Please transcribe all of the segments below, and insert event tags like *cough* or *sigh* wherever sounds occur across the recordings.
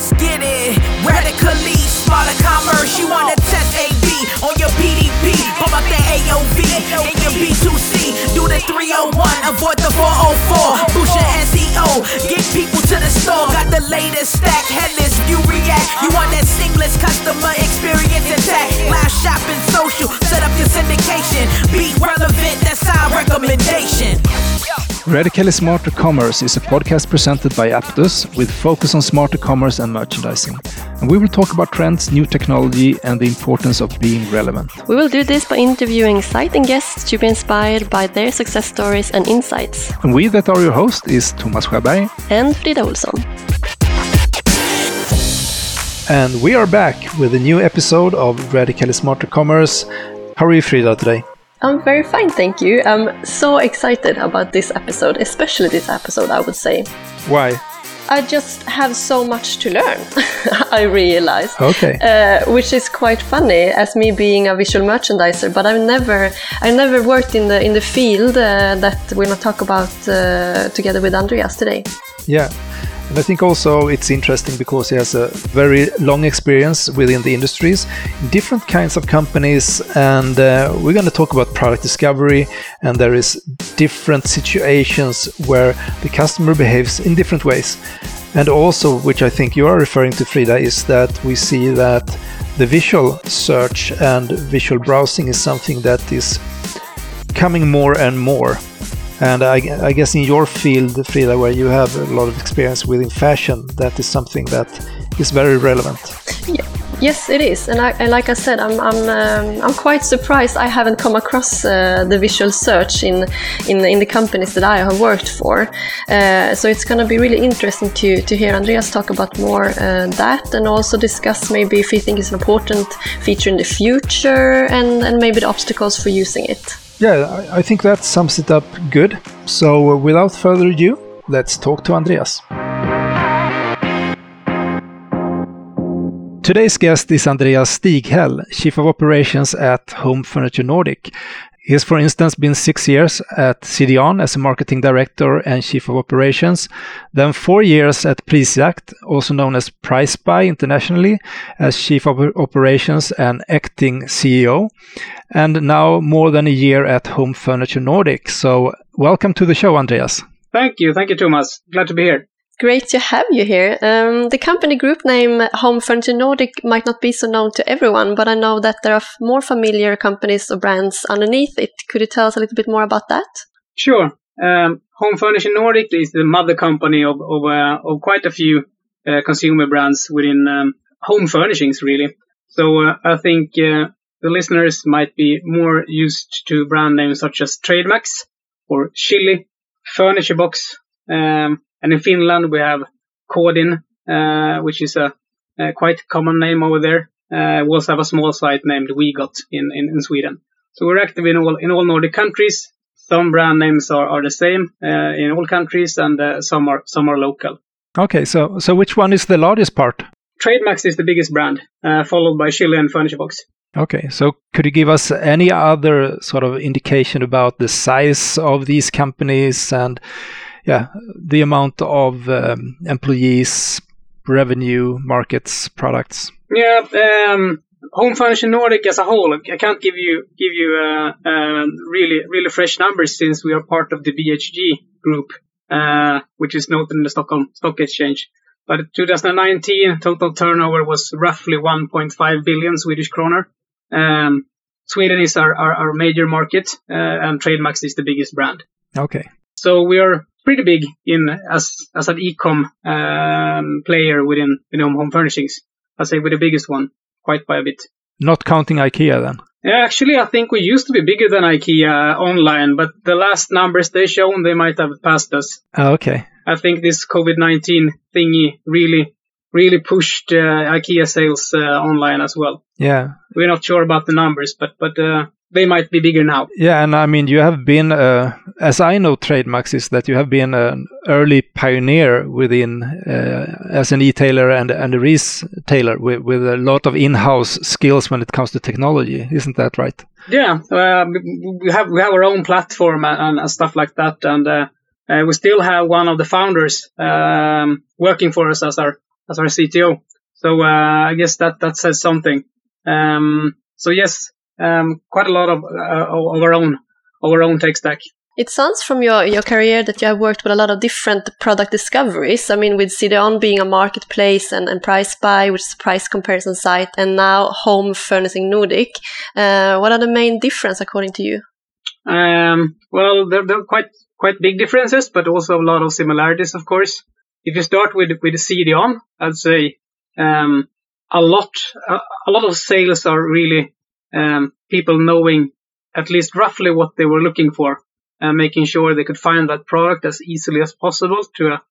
let's get it. Radically smarter commerce. You wanna test AB on your PDP. Pump up the AOV in your B2C. Do the 301, avoid the 404. Boost your SEO. Get people to the store. Got the latest stack. Headless Vue react. You want that seamless customer experience intact. Live shopping, social. Set up your syndication. Be relevant. That's our recommendation. Radically Smarter Commerce is a podcast presented by Aptus with focus on smarter commerce and merchandising. And we will talk about trends, new technology, and the importance of being relevant. We will do this by interviewing and guests to be inspired by their success stories and insights. And we that are your host is Thomas Sjöberg and Frida Olsson. And we are back with a new episode of Radically Smarter Commerce. How are you, Frida, today? I'm very fine, thank you. I'm so excited about this episode, especially this episode, I would say. Why? I just have so much to learn, *laughs* I realize. Okay. Uh, which is quite funny, as me being a visual merchandiser. But I've never, I never worked in the in the field uh, that we're gonna talk about uh, together with Andreas today. Yeah. And I think also it's interesting because he has a very long experience within the industries, different kinds of companies, and uh, we're going to talk about product discovery. And there is different situations where the customer behaves in different ways. And also, which I think you are referring to, Frida, is that we see that the visual search and visual browsing is something that is coming more and more. And I, I, guess in your field, Frida, where you have a lot of experience within fashion, that is something that is very relevant. Yeah. Yes, it is, and, I, and, like I said, I'm I'm, um, I'm quite surprised I haven't come across uh, the visual search in, in in the companies that I have worked for. Uh, so it's going to be really interesting to to hear Andreas talk about more uh, that, and also discuss maybe if he think it's an important feature in the future, and and maybe the obstacles for using it. Yeah, I think that sums it up good. So, uh, without further ado, let's talk to Andreas. Today's guest is Andreas Stighell, Chief of Operations at Home Furniture Nordic. He has, for instance, been six years at CDON as a marketing director and chief of operations, then four years at Prisjakt, also known as PriceSpy internationally, as chief of operations and acting CEO, and now more than a year at Home Furniture Nordic. So, welcome to the show, Andreas. Thank you. Thank you, Thomas. Glad to be here. Great to have you here. Um, the company group name Home Furniture Nordic might not be so known to everyone, but I know that there are more familiar companies or brands underneath it. Could you tell us a little bit more about that? Sure. Um, Home Furniture Nordic is the mother company of of, uh, of quite a few uh, consumer brands within um, home furnishings, really. So uh, I think uh, the listeners might be more used to brand names such as Trademax or Chilli, Furniture Box. Um, and in Finland, we have Koodin, uh, which is a, a, quite common name over there. Uh, we also have a small site named WeGot in, in, in, Sweden. So we're active in all, in all Nordic countries. Some brand names are, are the same uh, in all countries and uh, some are, some are local. Okay, so, so which one is the largest part? Trademax is the biggest brand, uh, followed by Chilli and Furniture Box. Okay, so could you give us any other sort of indication about the size of these companies and yeah, the amount of um, employees, revenue, markets, products? Yeah, um, Home Furniture Nordic as a whole, I can't give you give you uh, uh, really really fresh numbers since we are part of the BHG group, uh, which is noted in the Stockholm Stock Exchange. But 2019 total turnover was roughly 1.5 billion Swedish kroner. Um, Sweden is our, our, our major market, uh, and Trademax is the biggest brand. Okay. So we are pretty big in as as an e-com um, player within you know home furnishings. I say we're the biggest one, quite by a bit. Not counting IKEA then. Yeah, actually, I think we used to be bigger than IKEA online, but the last numbers they shown, they might have passed us. Oh, okay. I think this COVID-19 thingy really, really pushed uh, IKEA sales uh, online as well. Yeah. We're not sure about the numbers, but but uh, they might be bigger now. Yeah, and I mean, you have been, uh, as I know, Trademax is that you have been an early pioneer within uh, as an e-tailer and and a retailer with with a lot of in-house skills when it comes to technology. Isn't that right? Yeah, uh, we have we have our own platform and, and stuff like that, and uh, uh, we still have one of the founders um, working for us as our as our CTO. So uh, I guess that that says something. Um, so yes, um, quite a lot of, uh, of our own of our own tech stack. It sounds from your, your career that you have worked with a lot of different product discoveries. I mean, with CDON being a marketplace and, and PriceSpy, which is a price comparison site, and now Home Furnishing Nordic. Uh, what are the main difference according to you? Um, well, there, there are quite quite big differences, but also a lot of similarities, of course. If you start with with CDON, I'd say um, a lot a, a, lot of sales are really um, people knowing at least roughly what they were looking for and making sure they could find that product as easily as possible to a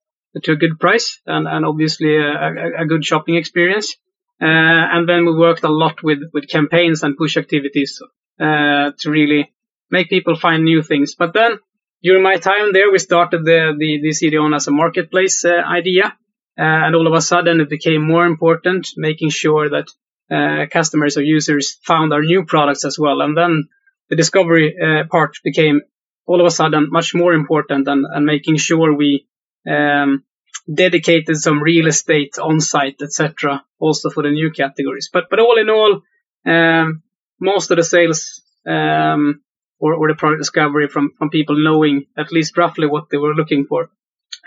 to a good price and, and obviously a, a, a good shopping experience. Uh, and then we worked a lot with, with campaigns and push activities uh, to really make people find new things. But then during my time there, we started the the, the CDON as a marketplace uh, idea, uh, and all of a sudden it became more important making sure that uh, customers or users found our new products as well. And then the discovery part became all of a sudden much more important and, and making sure we um, dedicated some real estate on site, etc., also for the new categories. But but all in all, um, most of the sales um, or, or the product discovery from from people knowing at least roughly what they were looking for.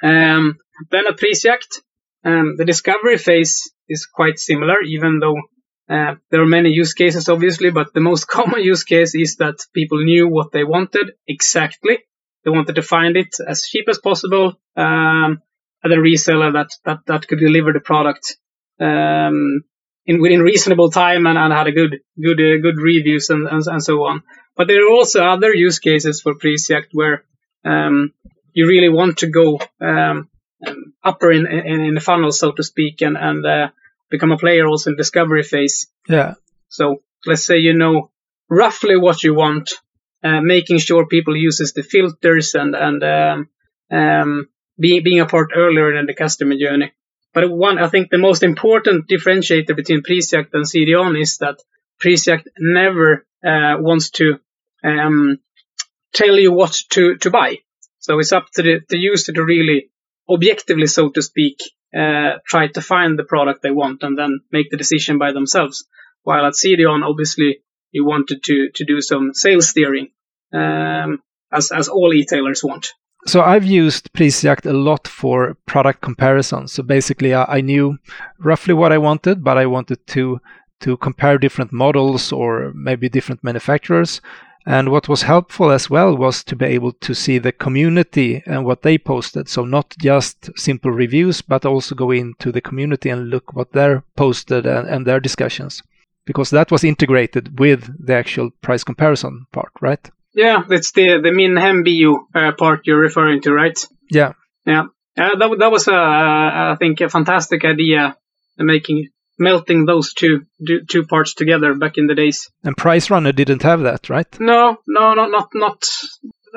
Um, then at Prisjakt, um, the discovery phase is quite similar, even though uh, there are many use cases, obviously, but the most *laughs* common use case is that people knew what they wanted exactly. They wanted to find it as cheap as possible um, at a reseller that, that, that could deliver the product um, in within reasonable time and, and had a good good uh, good reviews and, and, and so on. But there are also other use cases for Prisjakt where um, you really want to go um upper in, in, in the funnel, so to speak, and and uh, become a player also in discovery phase. Yeah. So let's say you know roughly what you want, uh, making sure people uses the filters and and um, um, being being a part earlier in the customer journey. But one, I think the most important differentiator between Prisjakt and CDON is that Prisjakt never uh, wants to um, tell you what to, to buy. So it's up to the, the user to really objectively, so to speak, uh, try to find the product they want and then make the decision by themselves. While at CDON, obviously, you wanted to, to do some sales steering, um, as, as all retailers want. So I've used Prisjakt a lot for product comparison. So basically, I, I knew roughly what I wanted, but I wanted to to compare different models or maybe different manufacturers and what was helpful as well was to be able to see the community and what they posted. So not just simple reviews, but also go into the community and look what they're posted and, and their discussions. Because that was integrated with the actual price comparison part, right? Yeah, that's the the min bio uh, part you're referring to, right? Yeah. Yeah. Uh, that, that was, a, I think, a fantastic idea, making melting those two two parts together back in the days. And Price Runner didn't have that, right? No, no, not not not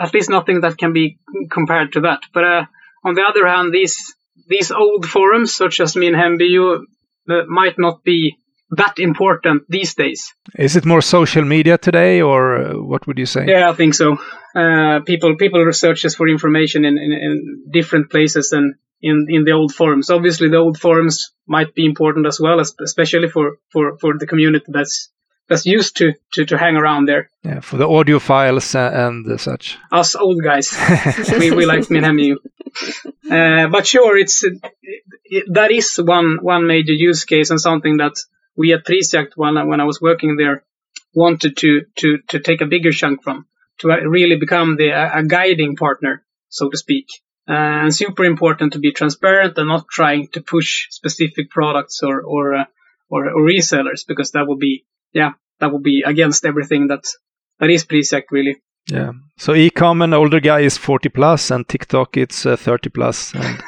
at least nothing that can be compared to that. But uh, on the other hand, these these old forums, such as Min HemBio, uh, might not be that important these days. Is it more social media today, or uh, what would you say? Yeah, I think so. Uh, people people researches for information in, in, in different places than in in the old forums. Obviously, the old forums might be important as well, especially for for for the community that's that's used to to, to hang around there. Yeah, for the audio files and such. Us old guys, *laughs* we we like MinHembio. Uh, but sure, it's it, that is one one major use case and something that we at Prisjakt when I, when I was working there wanted to to to take a bigger chunk from to really become the a guiding partner, so to speak. And super important to be transparent and not trying to push specific products or or, uh, or, or resellers because that would be yeah that would be against everything that that is Prisjakt really. Yeah. So ecom an older guy is 40 plus and TikTok it's uh, 30 plus. And,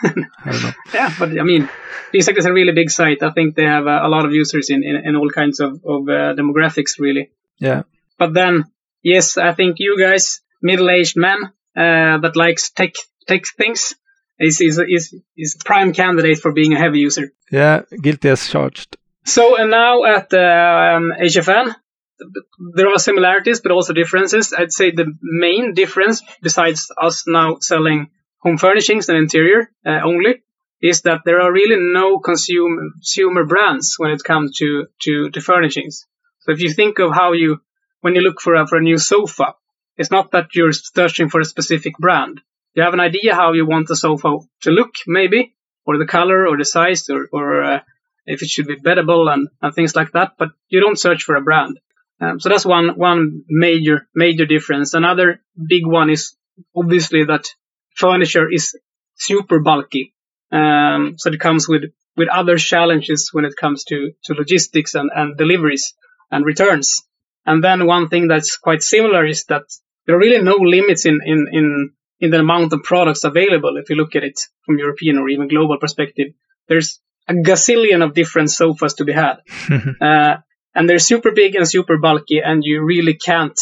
I don't know. *laughs* Yeah, but I mean, Prisjakt is a really big site. I think they have uh, a lot of users in, in, in all kinds of, of uh, demographics really. Yeah. But then, yes, I think you guys, middle-aged men uh, that likes tech tech things, is, is, is, is prime candidate for being a heavy user. Yeah, guilty as charged. So, and now at um, HFN, there are similarities, but also differences. I'd say the main difference, besides us now selling home furnishings and interior uh, only, is that there are really no consumer, consumer brands when it comes to, to, to furnishings. So if you think of how you, when you look for a, for a new sofa, it's not that you're searching for a specific brand. You have an idea how you want the sofa to look, maybe, or the color, or the size, or, or uh, if it should be bettable and, and things like that. But you don't search for a brand. Um, so that's one one major major difference. Another big one is obviously that furniture is super bulky. Um, so it comes with with other challenges when it comes to to logistics and, and deliveries and returns. And then one thing that's quite similar is that there are really no limits in in in in the amount of products available. If you look at it from European or even global perspective, there's a gazillion of different sofas to be had. *laughs* uh, and they're super big and super bulky, and you really can't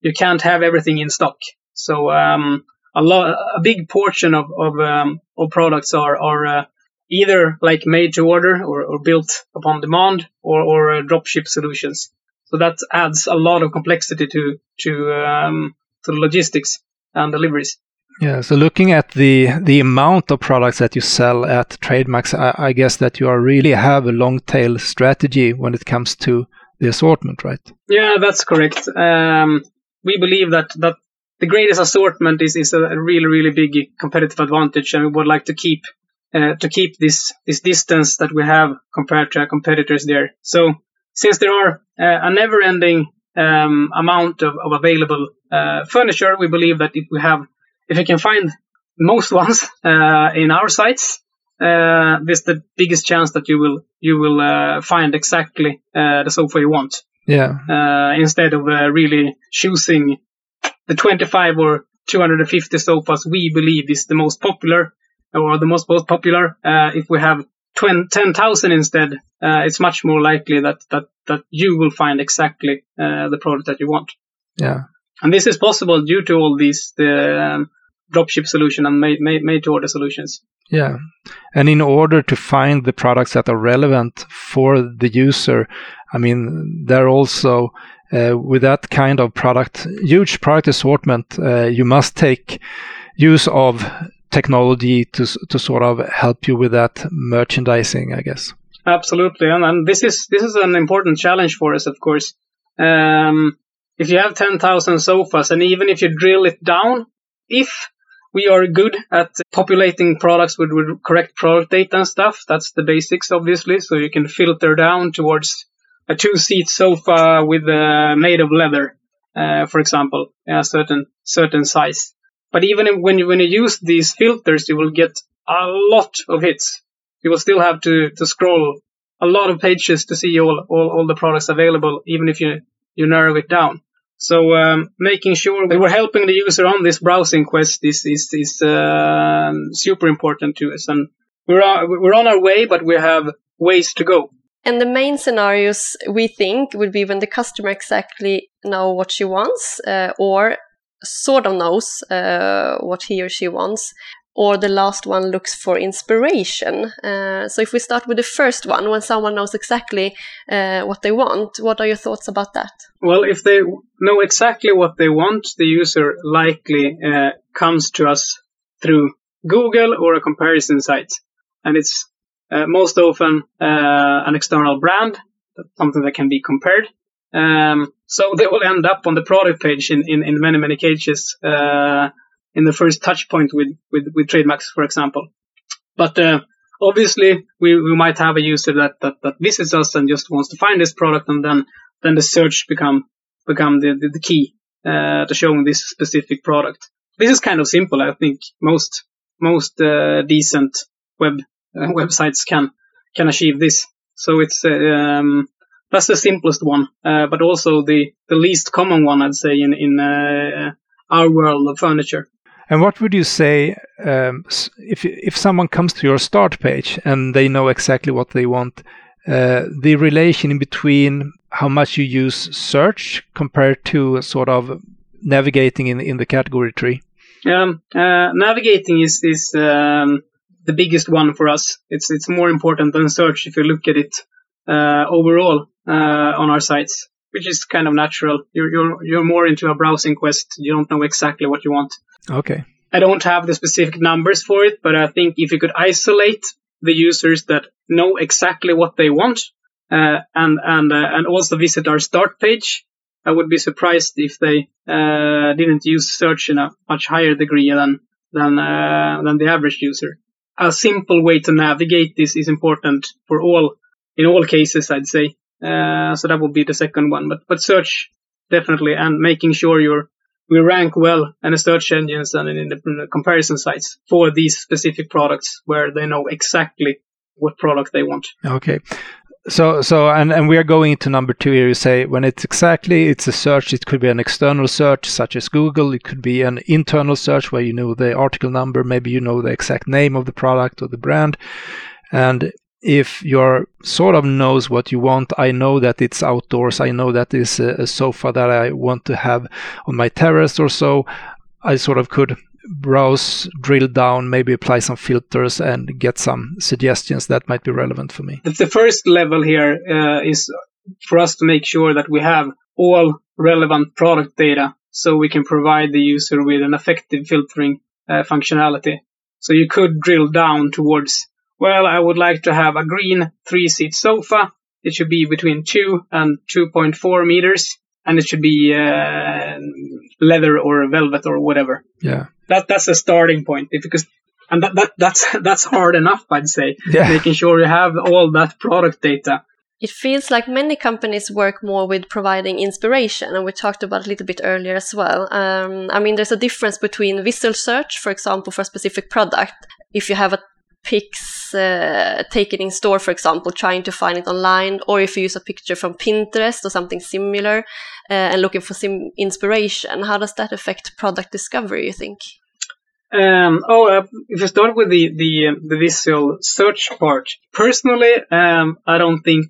you can't have everything in stock. So um, a lot, a big portion of of, um, of products are are uh, either like made to order or, or built upon demand or or uh, dropship solutions. So that adds a lot of complexity to to um, to logistics and deliveries. Yeah, so looking at the the amount of products that you sell at Trademax, I, I guess that you are really have a long tail strategy when it comes to the assortment, right? Yeah, that's correct. Um, we believe that that the greatest assortment is is a really really big competitive advantage, and we would like to keep uh, to keep this this distance that we have compared to our competitors there. So since there are uh, a never ending um, amount of, of available uh, furniture, we believe that if we have if you can find most *laughs* ones uh, in our sites, uh, this the biggest chance that you will you will uh, find exactly uh, the sofa you want. Yeah. Uh, instead of uh, really choosing the 25 or 250 sofas we believe is the most popular or the most, most popular. if we have 10,000 instead, it's much more likely that that that you will find exactly the product that you want. Yeah. And this is possible due to all these the um, dropship solution and made, made, made to order solutions. Yeah. And in order to find the products that are relevant for the user, I mean, they're also uh, with that kind of product, huge product assortment, uh, you must take use of technology to to sort of help you with that merchandising, I guess. Absolutely, and, and this is this is an important challenge for us, of course. Um, if you have ten thousand sofas, and even if you drill it down, if we are good at populating products with, with correct product data and stuff. That's the basics, obviously. So you can filter down towards a two-seat sofa with uh, made of leather, uh, for example, a certain certain size. But even when you when you use these filters, you will get a lot of hits. You will still have to to scroll a lot of pages to see all all, all the products available, even if you you narrow it down. So um, making sure that we're helping the user on this browsing quest is is, is uh, super important to us, and we're on, we're on our way, but we have ways to go. And the main scenarios we think would be when the customer exactly know what she wants, uh, or sort of knows uh, what he or she wants, or the last one looks for inspiration. Uh, so if we start with the first one, when someone knows exactly uh, what they want, what are your thoughts about that? Well, if they know exactly what they want, the user likely uh, comes to us through Google or a comparison site. And it's uh, most often uh, an external brand, something that can be compared. Um, so they will end up on the product page in, in, in many, many cases uh, in the first touch point with, with, with for example. But uh, obviously, we, we might have a user that, that, that visits us and just wants to find this product, and then then the search become become the, the, the key uh, to showing this specific product. This is kind of simple. I think most most uh, decent web uh, *laughs* websites can can achieve this. So it's uh, um, that's the simplest one, uh, but also the the least common one, I'd say, in in our world of furniture. And what would you say um, if if someone comes to your start page and they know exactly what they want? Uh, the relation in between how much you use search compared to sort of navigating in in the category tree. Um, uh, navigating is is um, the biggest one for us. It's it's more important than search if you look at it uh, overall uh, on our sites, which is kind of natural. You're you're you're more into a browsing quest. You don't know exactly what you want. Okay. I don't have the specific numbers for it, but I think if you could isolate the users that know exactly what they want uh, and and uh, and also visit our start page, I would be surprised if they uh, didn't use search in a much higher degree than than uh, than the average user. A simple way to navigate this is important for all in all cases, I'd say. Uh, so that would be the second one. But but search definitely, and making sure you're we rank well in the search engines and in the, in the comparison sites for these specific products where they know exactly what product they want. Okay. So, so, and, and we are going into number two here. You say when it's exactly, it's a search. It could be an external search, such as Google. It could be an internal search where you know the article number, maybe you know the exact name of the product or the brand. And if your sort of knows what you want, I know that it's outdoors. I know that is a, a sofa that I want to have on my terrace or so. I sort of could browse, drill down, maybe apply some filters and get some suggestions that might be relevant for me. The first level here uh, is for us to make sure that we have all relevant product data so we can provide the user with an effective filtering uh, functionality. So you could drill down towards, well, I would like to have a green three seat sofa. It should be between 2 and 2.4 meters and it should be uh, leather or velvet or whatever. Yeah that that's a starting point because and that, that that's *laughs* that's hard enough i'd say yeah. making sure you have all that product data it feels like many companies work more with providing inspiration, and we talked about it a little bit earlier as well. Um, I mean, there's a difference between visual search, for example, for a specific product. If you have a pics uh, taken in store, for example, trying to find it online, or if you use a picture from Pinterest or something similar uh, and looking for some inspiration, how does that affect product discovery? You think? Um, oh, uh, if you start with the the, the visual search part, personally, um, I don't think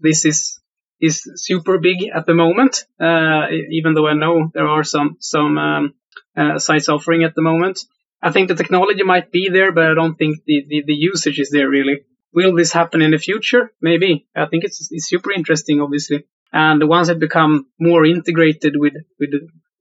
this is is super big at the moment. Uh, even though I know there are some some um, uh, sites offering at the moment. I think the technology might be there, but I don't think the, the, the usage is there really. Will this happen in the future? Maybe. I think it's, it's super interesting, obviously. And once it become more integrated with, with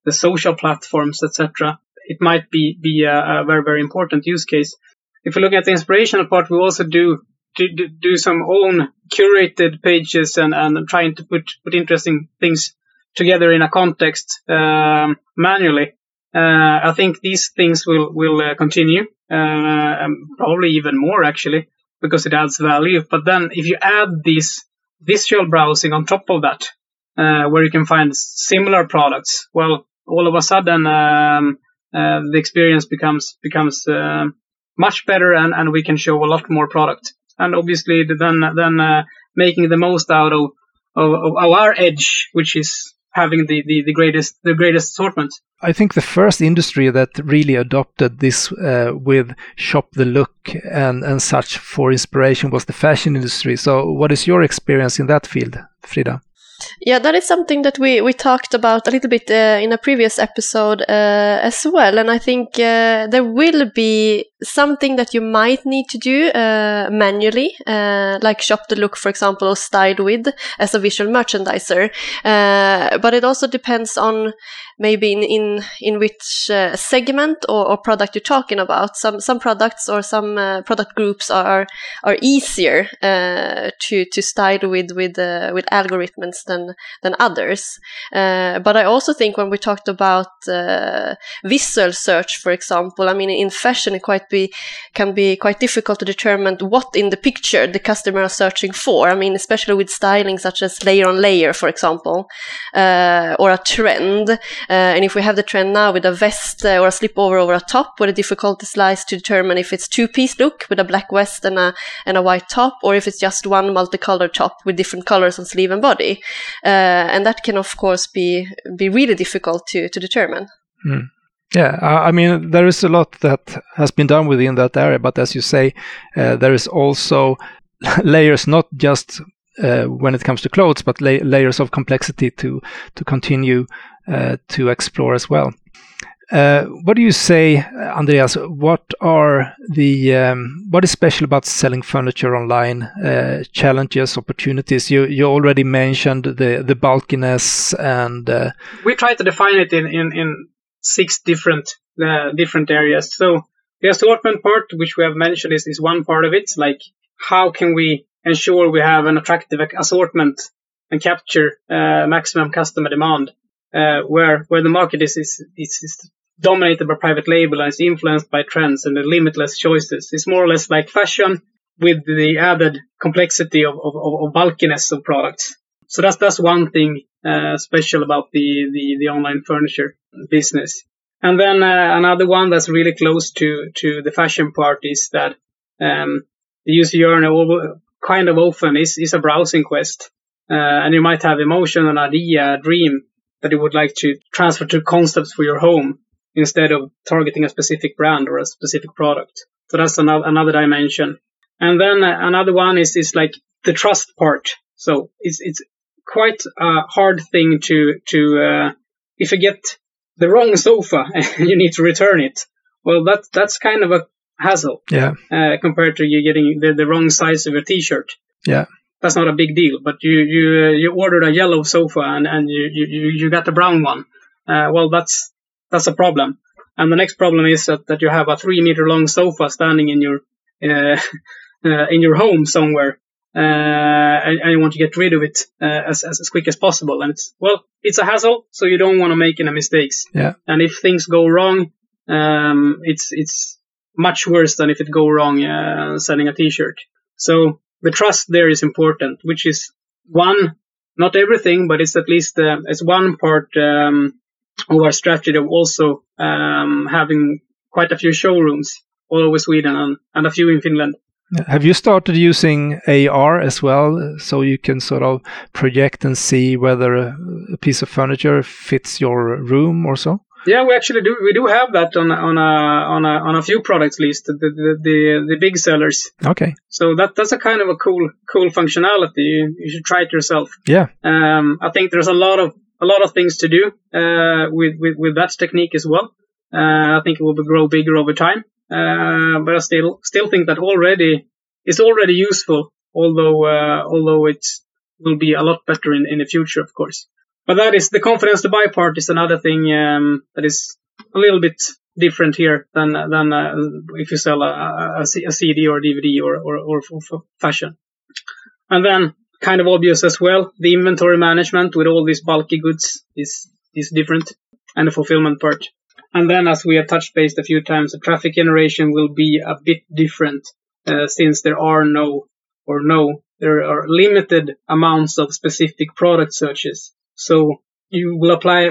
the, social platforms, etc., it might be, be a, a, very, very important use case. If you look at the inspirational part, we also do, do, do some own curated pages and, and trying to put, put interesting things together in a context um, manually. Uh, I think these things will will uh, continue, uh, probably even more actually, because it adds value. But then if you add this visual browsing on top of that, where you can find similar products, well, all of a sudden um, the experience becomes becomes much better, and, and we can show a lot more product. And obviously, then then making the most out of, of, of our edge, which is having the, the, the greatest the greatest assortment. I think the first industry that really adopted this uh, with shop the look and, and such for inspiration was the fashion industry. So, what is your experience in that field, Frida? Yeah, that is something that we, we talked about a little bit uh, in a previous episode uh, as well. And I think uh, there will be something that you might need to do uh, manually, uh, like shop the look, for example, or style with as a visual merchandiser. Uh, but it also depends on maybe in in, in which uh, segment or, or, product you're talking about. Some some products or some uh, product groups are are easier uh, to to style with with with algorithms than than others. But I also think when we talked about visual search, for example, I mean in fashion it be can be quite difficult to determine what in the picture the customer are searching for. I mean especially with styling such as layer on layer, for example, or a trend. Uh, and if we have the trend now with a vest uh, or a slip over over a top, where the difficulty lies to determine if it's two piece look with a black vest and a and a white top, or if it's just one multicolored top with different colors on sleeve and body. Uh, and that can of course be be really difficult to to determine. Mm. Yeah, I mean, there is a lot that has been done within that area, but as you say, uh, there is also *laughs* layers, not just uh, when it comes to clothes, but la layers of complexity to to continue uh, to explore as well. Uh, what do you say, Andreas? What are the um, what is special about selling furniture online? Uh, challenges, opportunities. You you already mentioned the the bulkiness and. we try to define it in in, in six different uh, different areas. So the assortment part, which we have mentioned, is, is one part of it. Like how can we ensure we have an attractive assortment and capture uh, maximum customer demand, uh, where where the market is, is is, is dominated by private label and is influenced by trends and the limitless choices. It's more or less like fashion with the added complexity of, of, of bulkiness of products. So that's that's one thing uh, special about the, the, the online furniture business. And then uh, another one that's really close to, to the fashion part is that um, the user journey kind of often is, is a browsing quest. Uh, and you might have emotion, an idea, a dream that you would like to transfer to concepts for your home instead of targeting a specific brand or a specific product. So that's another, another dimension. And then uh, another one is, is like the trust part. So it's, it's quite a hard thing to, to, uh, if you get the wrong sofa *laughs* and you need to return it, well, that, that's kind of a hassle. Yeah. Uh, compared to you getting the, the wrong size of a t-shirt. Yeah. That's not a big deal, but you, you, uh, you ordered a yellow sofa and, and you, you, you got the brown one. Uh, well, that's, that's a problem. And the next problem is that, that you have a three meter long sofa standing in your, uh, *laughs* uh, in your home somewhere and, and, you want to get rid of it uh, as, as, as quick as possible. And it's well, it's a hassle, so you don't want to make any mistakes. Yeah. And if things go wrong, um, it's it's much worse than if it go wrong uh, selling a T-shirt. So the trust there is important, which is one, not everything, but it's at least uh, it's one part um, of our strategy of also um, having quite a few showrooms all over Sweden and, and a few in Finland. Have you started using AR as well, so you can sort of project and see whether a, piece of furniture fits your room or so? Yeah, we actually do. We do have that on on a on a on a few products list, the the the, the big sellers. Okay. So that that's a kind of a cool cool functionality. You, you should try it yourself. Yeah. Um, I think there's a lot of a lot of things to do uh, with, with with that technique as well. Uh, I think it will grow bigger over time. Uh, but I still still think that already it's already useful, although uh, although it will be a lot better in, in the future, of course. But that is the confidence to buy part is another thing um, that is a little bit different here than than uh, if you sell a, a, a, CD or DVD or or, or, or fashion. And then kind of obvious as well, the inventory management with all these bulky goods is is different, and the fulfillment part. And then, as we have touched base a few times, the traffic generation will be a bit different uh, since there are no or no there are limited amounts of specific product searches. So you will apply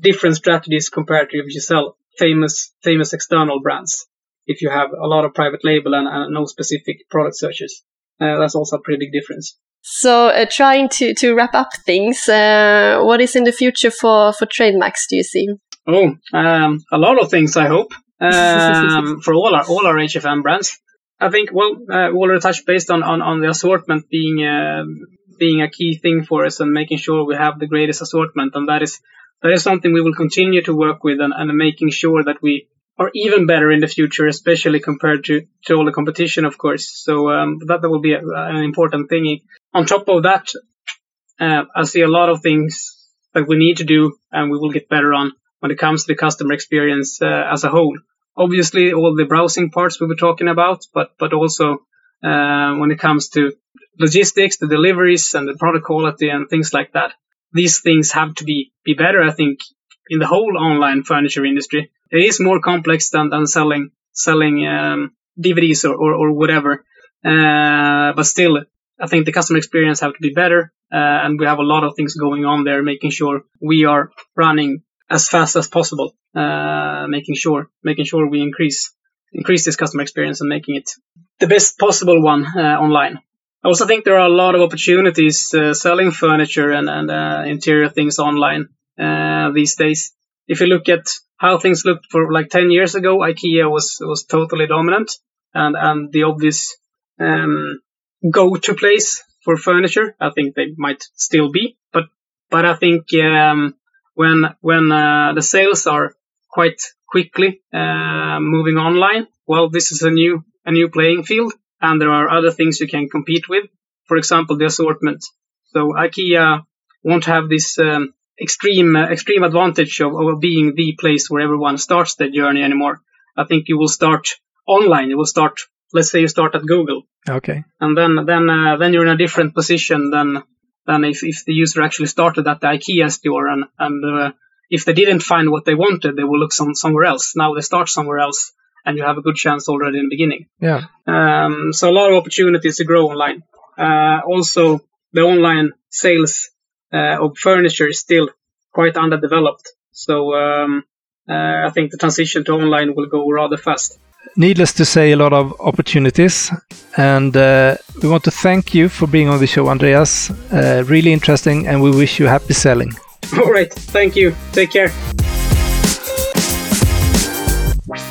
different strategies compared to if you sell famous famous external brands. If you have a lot of private label and, and no specific product searches, uh, that's also a pretty big difference. So, uh, trying to, to wrap up things, uh, what is in the future for, for Trademax, do you see? Oh, um, a lot of things, I hope, um, *laughs* for all our all our HFN brands. I think well, uh, we already touched based on, on, on the assortment being uh, being a key thing for us and making sure we have the greatest assortment, and that is that is something we will continue to work with and, and making sure that we are even better in the future, especially compared to, to all the competition, of course. So um, that, that will be a, an important thing. On top of that, uh, I see a lot of things that we need to do and we will get better on when it comes to the customer experience uh, as a whole. Obviously, all the browsing parts we were talking about, but but also uh, when it comes to logistics, the deliveries, and the product quality and things like that. These things have to be be better. I think in the whole online furniture industry, it is more complex than, than selling selling um, DVDs or, or, or whatever. Uh, but still, I think the customer experience have to be better, uh, and we have a lot of things going on there, making sure we are running as fast as possible, uh, making sure making sure we increase increase this customer experience and making it the best possible one uh, online. I also think there are a lot of opportunities uh, selling furniture and, and uh, interior things online uh, these days. If you look at how things looked for like 10 years ago, IKEA was was totally dominant and and the obvious um, go-to place for furniture. I think they might still be, but but I think um, when when uh, the sales are quite quickly uh, moving online, well, this is a new a new playing field, and there are other things you can compete with. For example, the assortment. So IKEA won't have this um, extreme uh, extreme advantage of, of being the place where everyone starts their journey anymore. I think you will start online. You will start. Let's say you start at Google, Okay. and then then uh, then you're in a different position than than if, if the user actually started at the IKEA store and and uh, if they didn't find what they wanted, they will look some, somewhere else. Now they start somewhere else, and you have a good chance already in the beginning. Yeah. Um, so a lot of opportunities to grow online. Uh, also, the online sales uh, of furniture is still quite underdeveloped. So um, uh, I think the transition to online will go rather fast. Needless to say, a lot of opportunities. And uh, we want to thank you for being on the show, Andreas. Uh, really interesting, and we wish you happy selling. All right, thank you. Take care.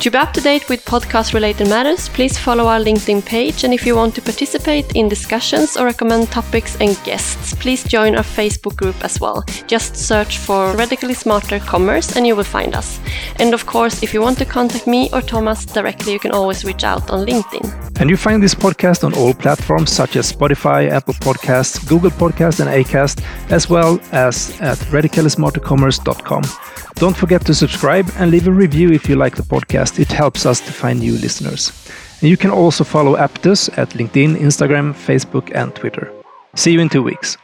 To be up to date with podcast related matters, please follow our LinkedIn page. And if you want to participate in discussions or recommend topics and guests, please join our Facebook group as well. Just search for Radically Smarter Commerce and you will find us. And of course, if you want to contact me or Thomas directly, you can always reach out on LinkedIn. And you find this podcast on all platforms such as Spotify, Apple Podcasts, Google Podcasts, and Acast, as well as at radicalsmartercommerce.com. Don't forget to subscribe and leave a review if you like the podcast. It helps us to find new listeners. And you can also follow Aptus at LinkedIn, Instagram, Facebook, and Twitter. See you in two weeks.